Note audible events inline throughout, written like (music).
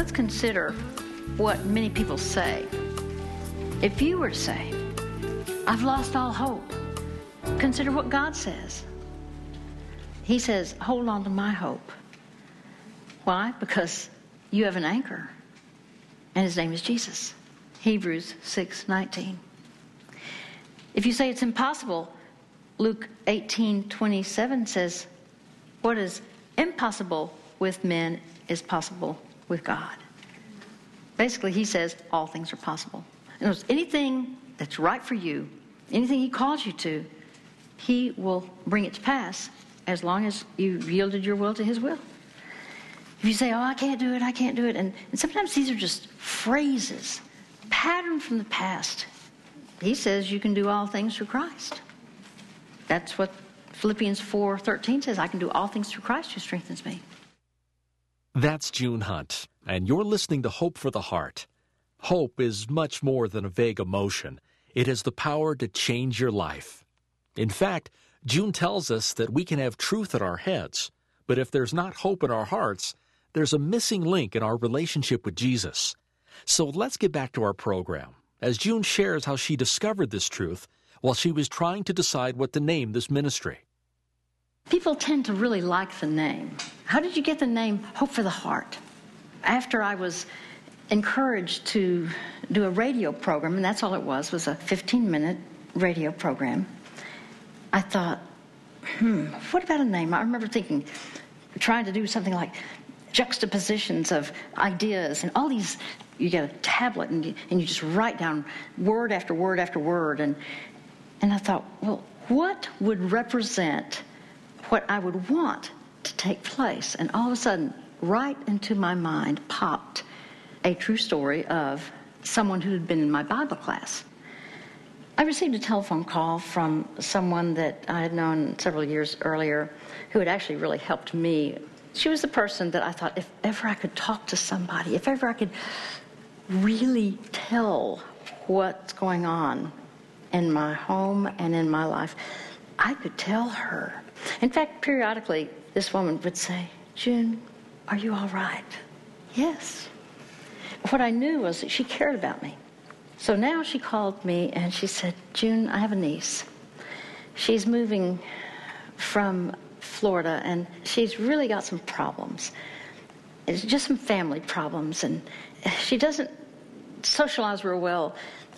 let's consider what many people say. If you were to say, I've lost all hope, consider what God says. He says, hold on to my hope. Why? Because you have an anchor, and his name is Jesus. Hebrews 6 19. If you say it's impossible, Luke 18 27 says, What is impossible with men is possible with God. Basically, he says all things are possible. In other words, anything that's right for you, anything he calls you to, he will bring it to pass as long as you yielded your will to his will. If you say, Oh, I can't do it, I can't do it, and, and sometimes these are just phrases, patterned from the past. He says you can do all things through Christ. That's what Philippians 4:13 says, I can do all things through Christ who strengthens me. That's June Hunt, and you're listening to Hope for the Heart. Hope is much more than a vague emotion. It has the power to change your life. In fact, June tells us that we can have truth in our heads, but if there's not hope in our hearts, there's a missing link in our relationship with Jesus. So let's get back to our program as June shares how she discovered this truth while she was trying to decide what to name this ministry. People tend to really like the name. How did you get the name Hope for the Heart? After I was encouraged to do a radio program, and that's all it was, was a 15-minute radio program, I thought, hmm, what about a name? I remember thinking, trying to do something like juxtapositions of ideas and all these you get a tablet and you, and you just write down word after word after word and and I thought, well, what would represent what I would want to take place? And all of a sudden, right into my mind popped a true story of someone who had been in my Bible class. I received a telephone call from someone that I had known several years earlier who had actually really helped me. She was the person that I thought, if ever I could talk to somebody, if ever I could really tell what's going on in my home and in my life, I could tell her. In fact, periodically, this woman would say, June, are you all right? Yes. What I knew was that she cared about me. So now she called me and she said, June, I have a niece. She's moving from Florida and she's really got some problems. It's just some family problems and she doesn't socialize real well.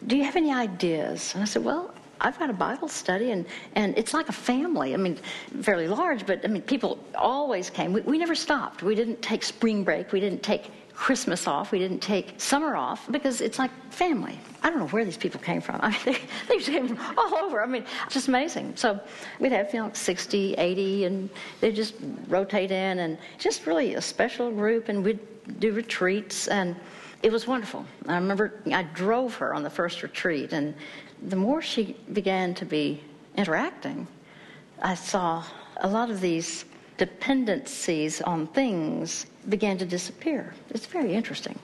Do you have any ideas? And I said, Well, I've got a Bible study, and, and it's like a family. I mean, fairly large, but I mean, people always came. We, we never stopped. We didn't take spring break. We didn't take Christmas off. We didn't take summer off because it's like family. I don't know where these people came from. (laughs) I mean, they, they came from all over. I mean, just amazing. So we'd have, you know, 60, 80, and they'd just rotate in, and just really a special group, and we'd do retreats, and it was wonderful. I remember I drove her on the first retreat, and the more she began to be interacting, I saw a lot of these dependencies on things began to disappear. It's very interesting.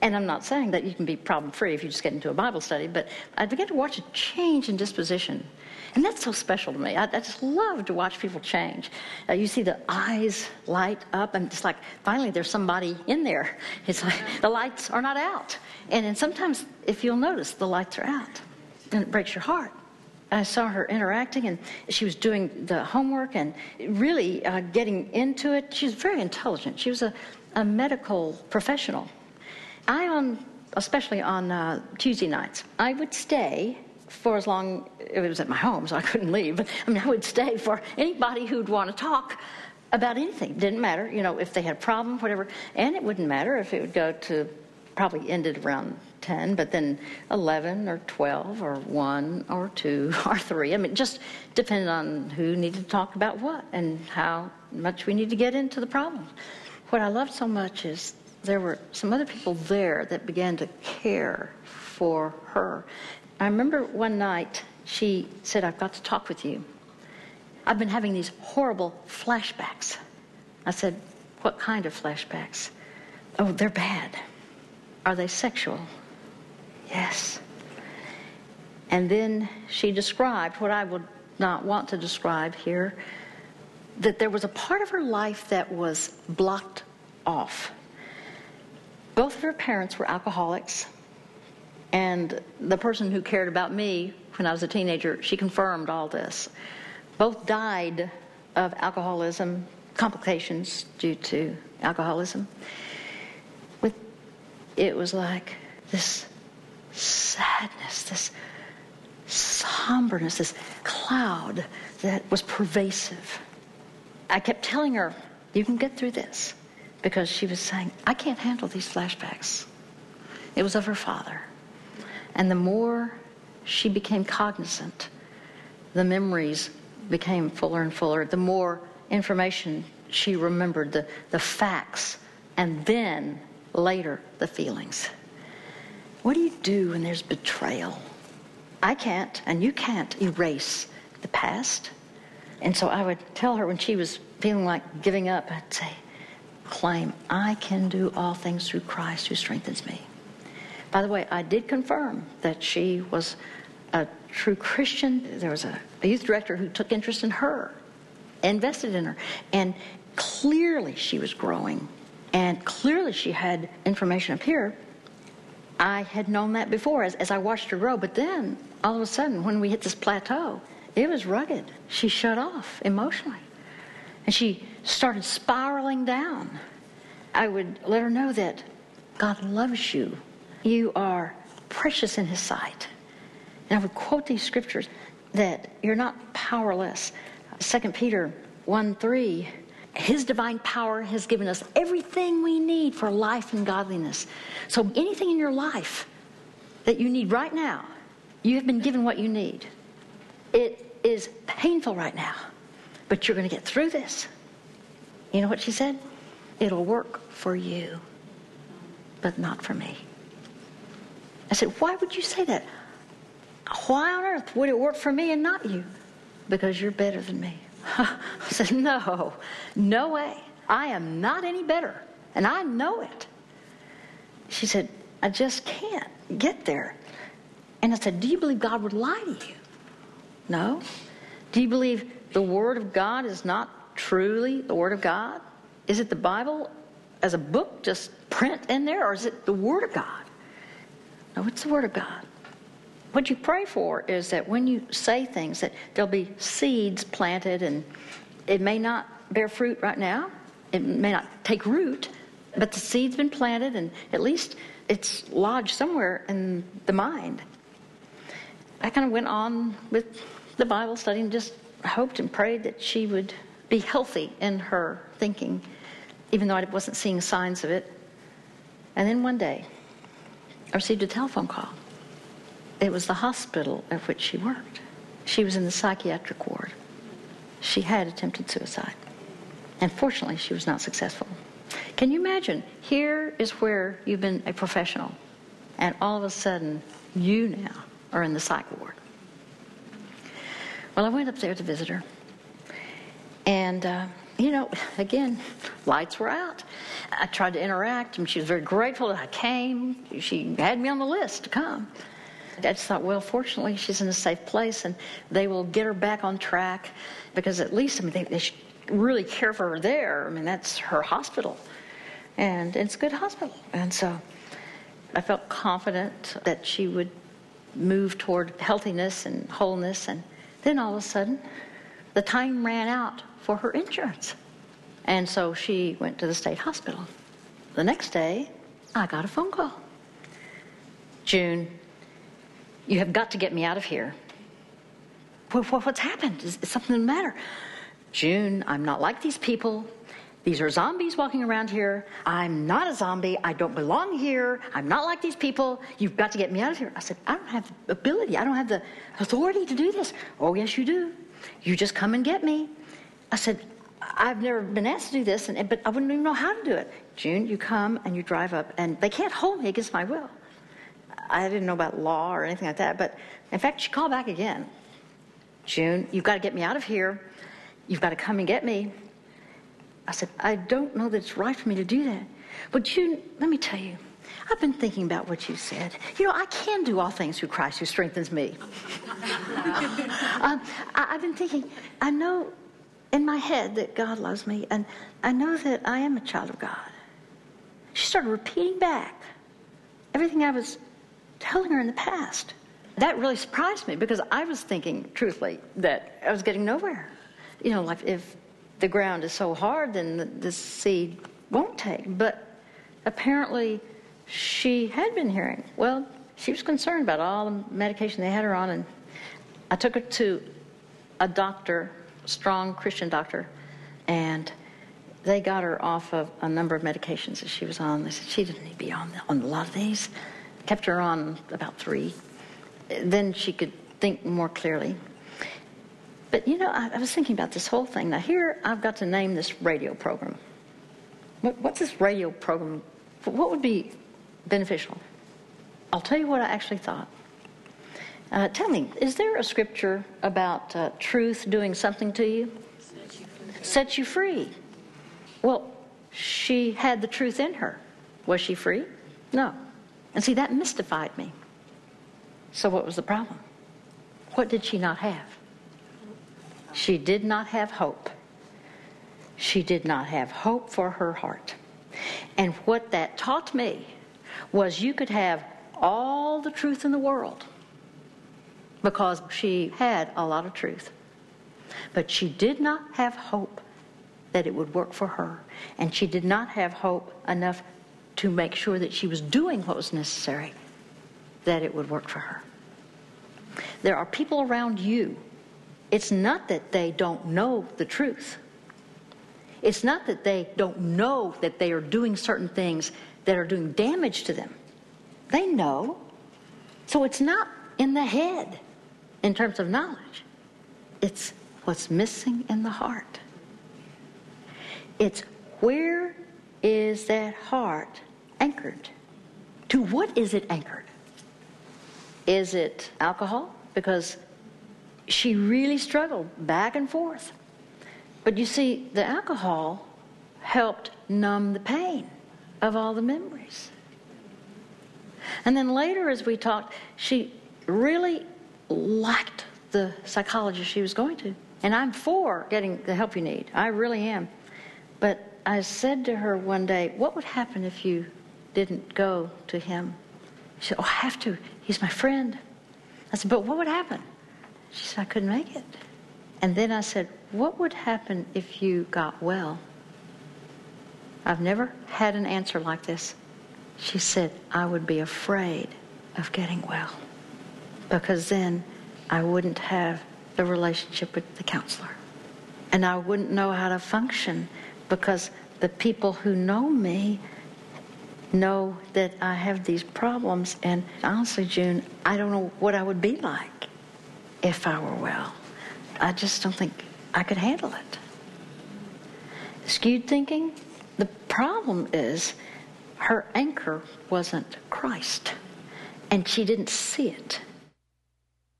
And I'm not saying that you can be problem free if you just get into a Bible study, but I began to watch a change in disposition and that's so special to me. I, I just love to watch people change. Uh, you see the eyes light up, and it's like finally there's somebody in there. It's like (laughs) the lights are not out. And then sometimes, if you'll notice, the lights are out, and it breaks your heart. I saw her interacting, and she was doing the homework and really uh, getting into it. She was very intelligent. She was a, a medical professional. I, on especially on uh, Tuesday nights, I would stay for as long it was at my home, so I couldn't leave. But I mean, I would stay for anybody who'd want to talk about anything. Didn't matter, you know, if they had a problem, whatever. And it wouldn't matter if it would go to probably ended around 10, but then 11 or 12 or 1 or 2 (laughs) or 3. I mean, just depended on who needed to talk about what and how much we need to get into the problem. What I loved so much is there were some other people there that began to care for her. I remember one night she said, I've got to talk with you. I've been having these horrible flashbacks. I said, What kind of flashbacks? Oh, they're bad. Are they sexual? Yes. And then she described what I would not want to describe here that there was a part of her life that was blocked off. Both of her parents were alcoholics. And the person who cared about me when I was a teenager, she confirmed all this. Both died of alcoholism, complications due to alcoholism. With it was like this sadness, this somberness, this cloud that was pervasive. I kept telling her, You can get through this. Because she was saying, I can't handle these flashbacks. It was of her father. And the more she became cognizant, the memories became fuller and fuller. The more information she remembered, the, the facts, and then later the feelings. What do you do when there's betrayal? I can't, and you can't erase the past. And so I would tell her when she was feeling like giving up, I'd say, claim, I can do all things through Christ who strengthens me. By the way, I did confirm that she was a true Christian. There was a, a youth director who took interest in her, invested in her, and clearly she was growing. And clearly she had information up here. I had known that before as, as I watched her grow, but then all of a sudden, when we hit this plateau, it was rugged. She shut off emotionally. And she started spiraling down. I would let her know that God loves you. You are precious in His sight. And I would quote these scriptures that you're not powerless. 2 Peter 1 3, His divine power has given us everything we need for life and godliness. So anything in your life that you need right now, you have been given what you need. It is painful right now, but you're going to get through this. You know what she said? It'll work for you, but not for me. I said, Why would you say that? Why on earth would it work for me and not you? Because you're better than me. (laughs) I said, No, no way. I am not any better, and I know it. She said, I just can't get there. And I said, Do you believe God would lie to you? No. Do you believe the Word of God is not truly the Word of God? Is it the Bible as a book, just print in there, or is it the Word of God? No, it's the Word of God. What you pray for is that when you say things, that there'll be seeds planted, and it may not bear fruit right now, it may not take root, but the seed's been planted, and at least it's lodged somewhere in the mind. I kind of went on with the Bible study and just hoped and prayed that she would be healthy in her thinking, even though I wasn't seeing signs of it. And then one day, I received a telephone call. It was the hospital at which she worked. She was in the psychiatric ward. She had attempted suicide. And fortunately, she was not successful. Can you imagine? Here is where you've been a professional, and all of a sudden, you now are in the psych ward. Well, I went up there to visit her. And, uh, you know, again, lights were out. I tried to interact, and she was very grateful that I came. She had me on the list to come. I just thought, well, fortunately, she's in a safe place, and they will get her back on track because at least, I mean, they, they really care for her there. I mean, that's her hospital, and it's a good hospital. And so I felt confident that she would move toward healthiness and wholeness. And then all of a sudden, the time ran out for her insurance. And so she went to the state hospital. The next day, I got a phone call. June, you have got to get me out of here. What's happened? Is, something the matter? June, I'm not like these people. These are zombies walking around here. I'm not a zombie. I don't belong here. I'm not like these people. You've got to get me out of here. I said, I don't have the ability. I don't have the authority to do this. Oh, yes, you do. You just come and get me. I said, I've never been asked to do this, and, but I wouldn't even know how to do it. June, you come and you drive up, and they can't hold me against my will. I didn't know about law or anything like that, but in fact, she called back again. June, you've got to get me out of here. You've got to come and get me. I said, I don't know that it's right for me to do that. But you, let me tell you, I've been thinking about what you said. You know, I can do all things through Christ who strengthens me. (laughs) um, I, I've been thinking, I know in my head that God loves me, and I know that I am a child of God. she started repeating back everything I was telling her in the past. That really surprised me because I was thinking, truthfully, that I was getting nowhere. You know, like if the ground is so hard, then the, the seed won't take. But apparently, she had been hearing. Well, she was concerned about all the medication they had her on, and I took her to a doctor, strong Christian doctor, and they got her off of a number of medications that she was on. They said she didn't need to be on, on a lot of these. Kept her on about three. Then she could think more clearly. But you know, I, I was thinking about this whole thing. Now, here I've got to name this radio program. What, what's this radio program? What would be beneficial? I'll tell you what I actually thought. Uh, tell me, is there a scripture about uh, truth doing something to you? Set you, Set you free. Well, she had the truth in her. Was she free? No. And see, that mystified me. So, what was the problem? What did she not have? She did not have hope. She did not have hope for her heart. And what that taught me was you could have all the truth in the world because she had a lot of truth. But she did not have hope that it would work for her. And she did not have hope enough to make sure that she was doing what was necessary that it would work for her. There are people around you it's not that they don't know the truth. It's not that they don't know that they are doing certain things that are doing damage to them. They know. So it's not in the head in terms of knowledge, it's what's missing in the heart. It's where is that heart anchored? To what is it anchored? Is it alcohol? Because she really struggled back and forth. But you see, the alcohol helped numb the pain of all the memories. And then later, as we talked, she really liked the psychologist she was going to. And I'm for getting the help you need. I really am. But I said to her one day, What would happen if you didn't go to him? She said, Oh, I have to. He's my friend. I said, But what would happen? She said, I couldn't make it. And then I said, What would happen if you got well? I've never had an answer like this. She said, I would be afraid of getting well because then I wouldn't have the relationship with the counselor. And I wouldn't know how to function because the people who know me know that I have these problems. And honestly, June, I don't know what I would be like if I were well. I just don't think I could handle it. Skewed thinking, the problem is her anchor wasn't Christ, and she didn't see it.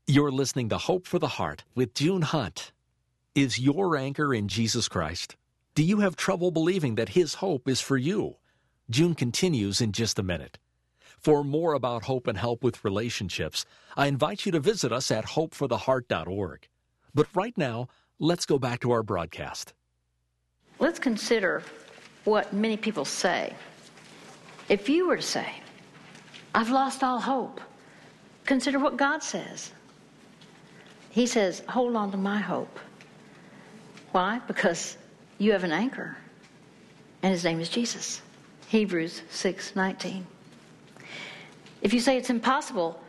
You're listening to Hope for the Heart with June Hunt. Is your anchor in Jesus Christ? Do you have trouble believing that His hope is for you? June continues in just a minute. For more about hope and help with relationships, I invite you to visit us at hopefortheheart.org. But right now, let's go back to our broadcast. Let's consider what many people say. If you were to say, I've lost all hope, consider what God says. He says, hold on to my hope. Why? Because you have an anchor, and his name is Jesus. Hebrews 6 19. If you say it's impossible,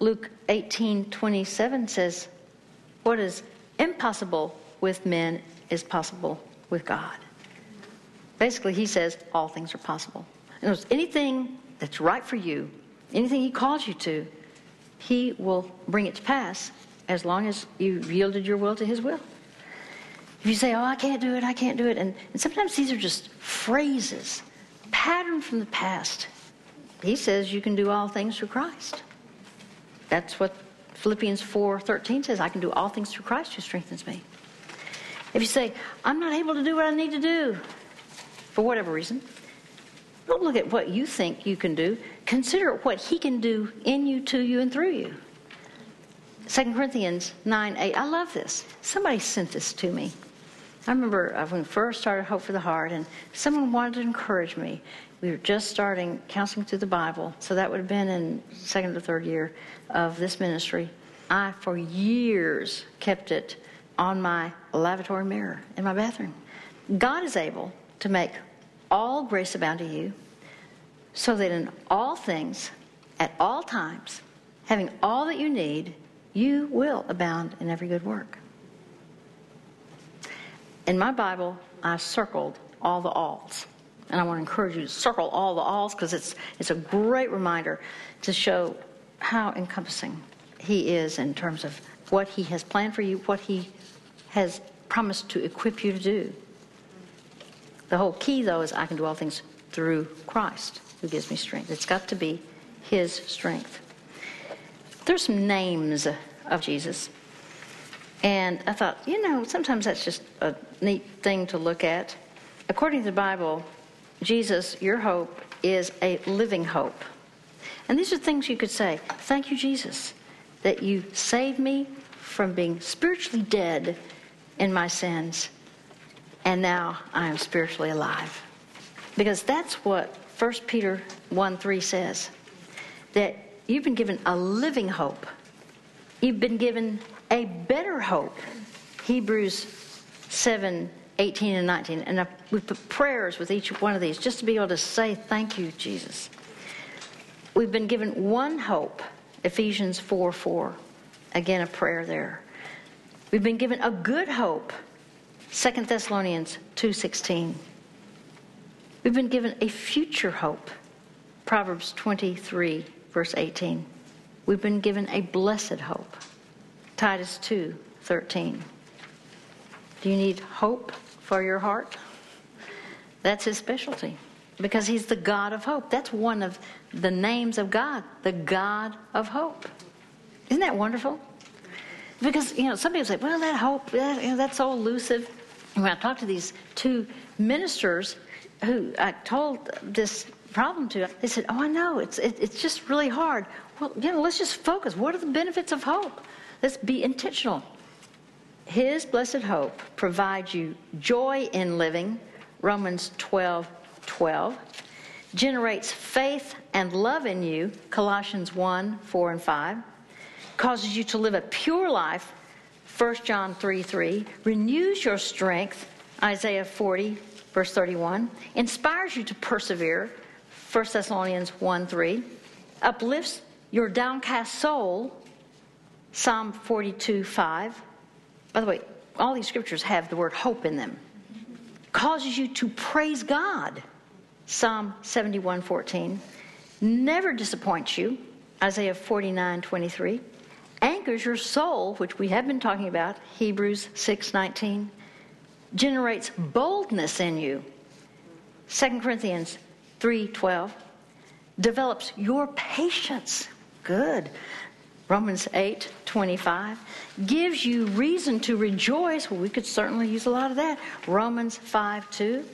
Luke 18 27 says, What is impossible with men is possible with God. Basically, he says all things are possible. In other anything that's right for you, anything he calls you to, he will bring it to pass as long as you yielded your will to his will. If you say, Oh, I can't do it, I can't do it, and, and sometimes these are just phrases, patterned from the past he says you can do all things through Christ. That's what Philippians 4:13 says, I can do all things through Christ who strengthens me. If you say, I'm not able to do what I need to do for whatever reason, don't look at what you think you can do. Consider what he can do in you, to you, and through you. 2 Corinthians 9 8. I love this. Somebody sent this to me. I remember uh, when I first started Hope for the Heart, and someone wanted to encourage me. We were just starting counseling through the Bible, so that would have been in second or third year of this ministry. I, for years, kept it on my lavatory mirror in my bathroom. God is able to make all grace abound to you, so that in all things, at all times, having all that you need, you will abound in every good work. In my Bible, I circled all the alls. And I want to encourage you to circle all the alls because it's, it's a great reminder to show how encompassing He is in terms of what He has planned for you, what He has promised to equip you to do. The whole key, though, is I can do all things through Christ who gives me strength. It's got to be His strength. There's some names of Jesus. And I thought, you know, sometimes that's just a neat thing to look at. According to the Bible, Jesus, your hope is a living hope. And these are things you could say Thank you, Jesus, that you saved me from being spiritually dead in my sins, and now I am spiritually alive. Because that's what 1 Peter 1 3 says that you've been given a living hope, you've been given a better hope. Hebrews 7 18 and 19. And we put prayers with each one of these just to be able to say, Thank you, Jesus. We've been given one hope, Ephesians 4 4. Again, a prayer there. We've been given a good hope, 2 Thessalonians 2 16. We've been given a future hope, Proverbs 23, verse 18. We've been given a blessed hope, Titus 2 13. Do you need hope for your heart? That's his specialty because he's the God of hope. That's one of the names of God, the God of hope. Isn't that wonderful? Because, you know, some people say, well, that hope, that, you know, that's so elusive. And when I talked to these two ministers who I told this problem to, they said, oh, I know, it's, it, it's just really hard. Well, you know, let's just focus. What are the benefits of hope? Let's be intentional. His blessed hope provides you joy in living, Romans 12 12, generates faith and love in you, Colossians 1 4 and 5, causes you to live a pure life, 1 John 3 3, renews your strength, Isaiah 40 verse 31, inspires you to persevere, 1 Thessalonians 1 3, uplifts your downcast soul, Psalm 42 5 by the way, all these scriptures have the word hope in them. Causes you to praise God. Psalm 71 14. Never disappoints you. Isaiah 49 23. Anchors your soul, which we have been talking about. Hebrews 6 19. Generates boldness in you. 2 Corinthians 3 12. Develops your patience. Good. Romans 8 25 gives you reason to rejoice. Well, we could certainly use a lot of that. Romans 5 2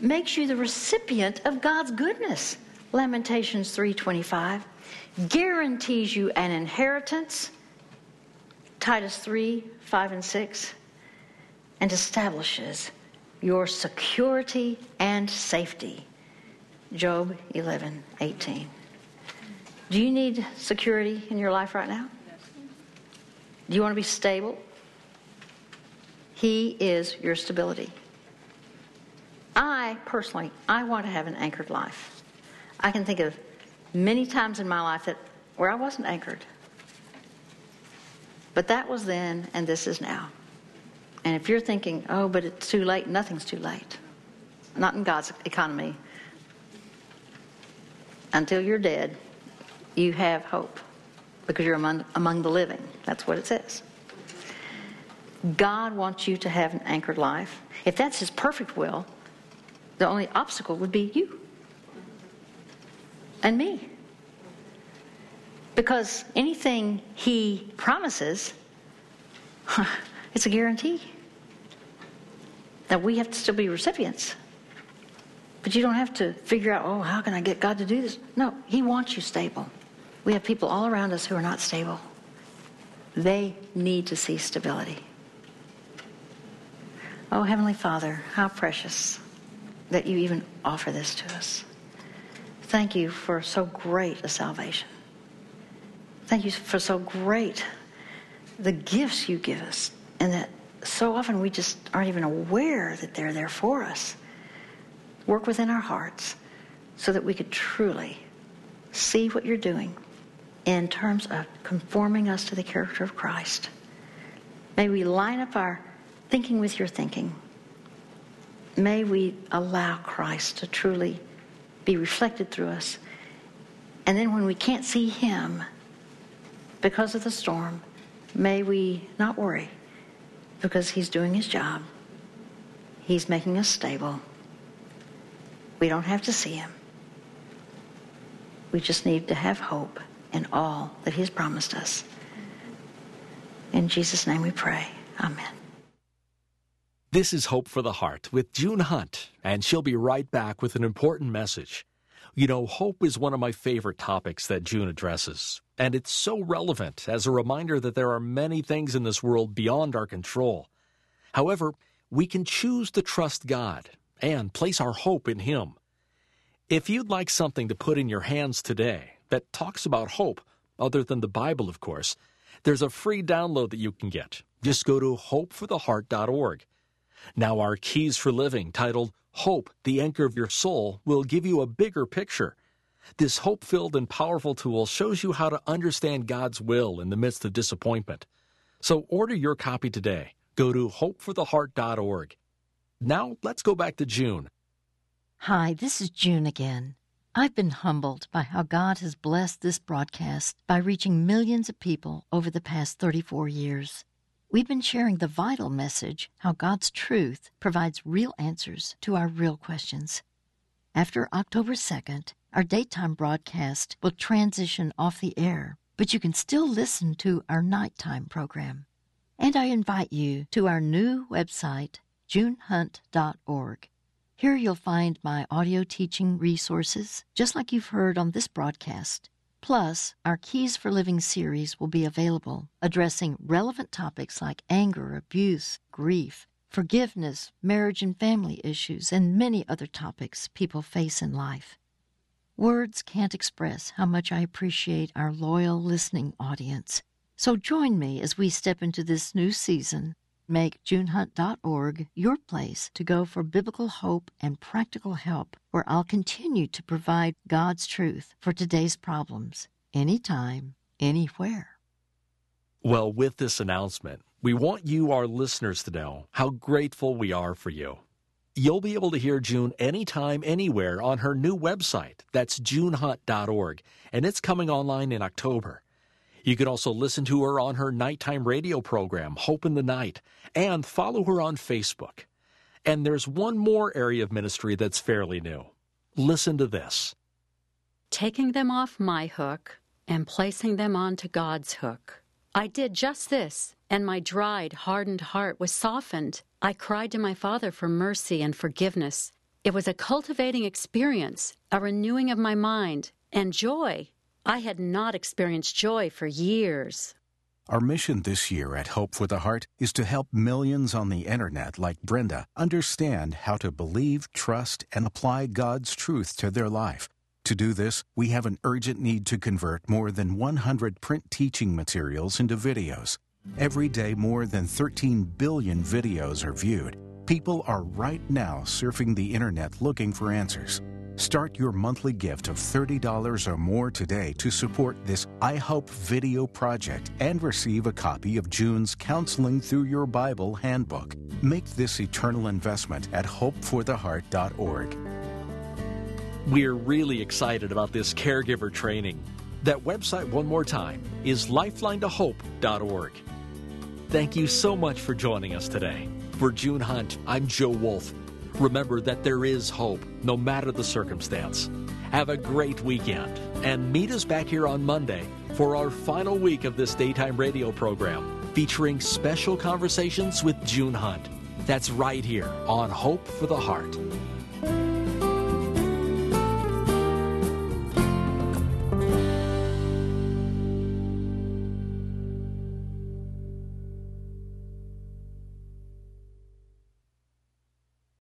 makes you the recipient of God's goodness. Lamentations 3:25 guarantees you an inheritance. Titus 3 5 and 6 and establishes your security and safety. Job 11 18. Do you need security in your life right now? Do you want to be stable? He is your stability. I personally, I want to have an anchored life. I can think of many times in my life that where I wasn't anchored. But that was then and this is now. And if you're thinking, oh, but it's too late, nothing's too late. Not in God's economy. Until you're dead, you have hope because you're among, among the living. That's what it says. God wants you to have an anchored life. If that's His perfect will, the only obstacle would be you and me. Because anything He promises, (laughs) it's a guarantee. That we have to still be recipients. But you don't have to figure out, oh, how can I get God to do this? No, He wants you stable. We have people all around us who are not stable. They need to see stability. Oh, Heavenly Father, how precious that you even offer this to us. Thank you for so great a salvation. Thank you for so great the gifts you give us, and that so often we just aren't even aware that they're there for us. Work within our hearts so that we could truly see what you're doing in terms of conforming us to the character of Christ. May we line up our thinking with your thinking. May we allow Christ to truly be reflected through us. And then when we can't see him because of the storm, may we not worry because he's doing his job. He's making us stable. We don't have to see him. We just need to have hope in all that he's promised us. In Jesus' name we pray. Amen. This is Hope for the Heart with June Hunt, and she'll be right back with an important message. You know, hope is one of my favorite topics that June addresses, and it's so relevant as a reminder that there are many things in this world beyond our control. However, we can choose to trust God and place our hope in Him. If you'd like something to put in your hands today that talks about hope, other than the Bible, of course, there's a free download that you can get. Just go to hopefortheheart.org. Now, our Keys for Living, titled Hope, the Anchor of Your Soul, will give you a bigger picture. This hope filled and powerful tool shows you how to understand God's will in the midst of disappointment. So order your copy today. Go to hopefortheheart.org. Now, let's go back to June. Hi, this is June again. I've been humbled by how God has blessed this broadcast by reaching millions of people over the past 34 years. We've been sharing the vital message how God's truth provides real answers to our real questions. After October 2nd, our daytime broadcast will transition off the air, but you can still listen to our nighttime program. And I invite you to our new website, junehunt.org. Here you'll find my audio teaching resources, just like you've heard on this broadcast. Plus, our Keys for Living series will be available, addressing relevant topics like anger, abuse, grief, forgiveness, marriage and family issues, and many other topics people face in life. Words can't express how much I appreciate our loyal listening audience. So join me as we step into this new season. Make junehunt.org your place to go for biblical hope and practical help, where I'll continue to provide God's truth for today's problems, anytime, anywhere. Well, with this announcement, we want you, our listeners, to know how grateful we are for you. You'll be able to hear June anytime, anywhere on her new website. That's junehunt.org, and it's coming online in October. You can also listen to her on her nighttime radio program, Hope in the Night, and follow her on Facebook. And there's one more area of ministry that's fairly new. Listen to this taking them off my hook and placing them onto God's hook. I did just this, and my dried, hardened heart was softened. I cried to my Father for mercy and forgiveness. It was a cultivating experience, a renewing of my mind, and joy I had not experienced joy for years. Our mission this year at Hope for the Heart is to help millions on the internet like Brenda understand how to believe, trust, and apply God's truth to their life. To do this, we have an urgent need to convert more than 100 print teaching materials into videos. Every day, more than 13 billion videos are viewed. People are right now surfing the internet looking for answers. Start your monthly gift of $30 or more today to support this I Hope video project and receive a copy of June's Counseling Through Your Bible handbook. Make this eternal investment at hopefortheheart.org. We're really excited about this caregiver training. That website, one more time, is lifelinetohope.org. Thank you so much for joining us today. For June Hunt, I'm Joe Wolf. Remember that there is hope, no matter the circumstance. Have a great weekend, and meet us back here on Monday for our final week of this daytime radio program featuring special conversations with June Hunt. That's right here on Hope for the Heart.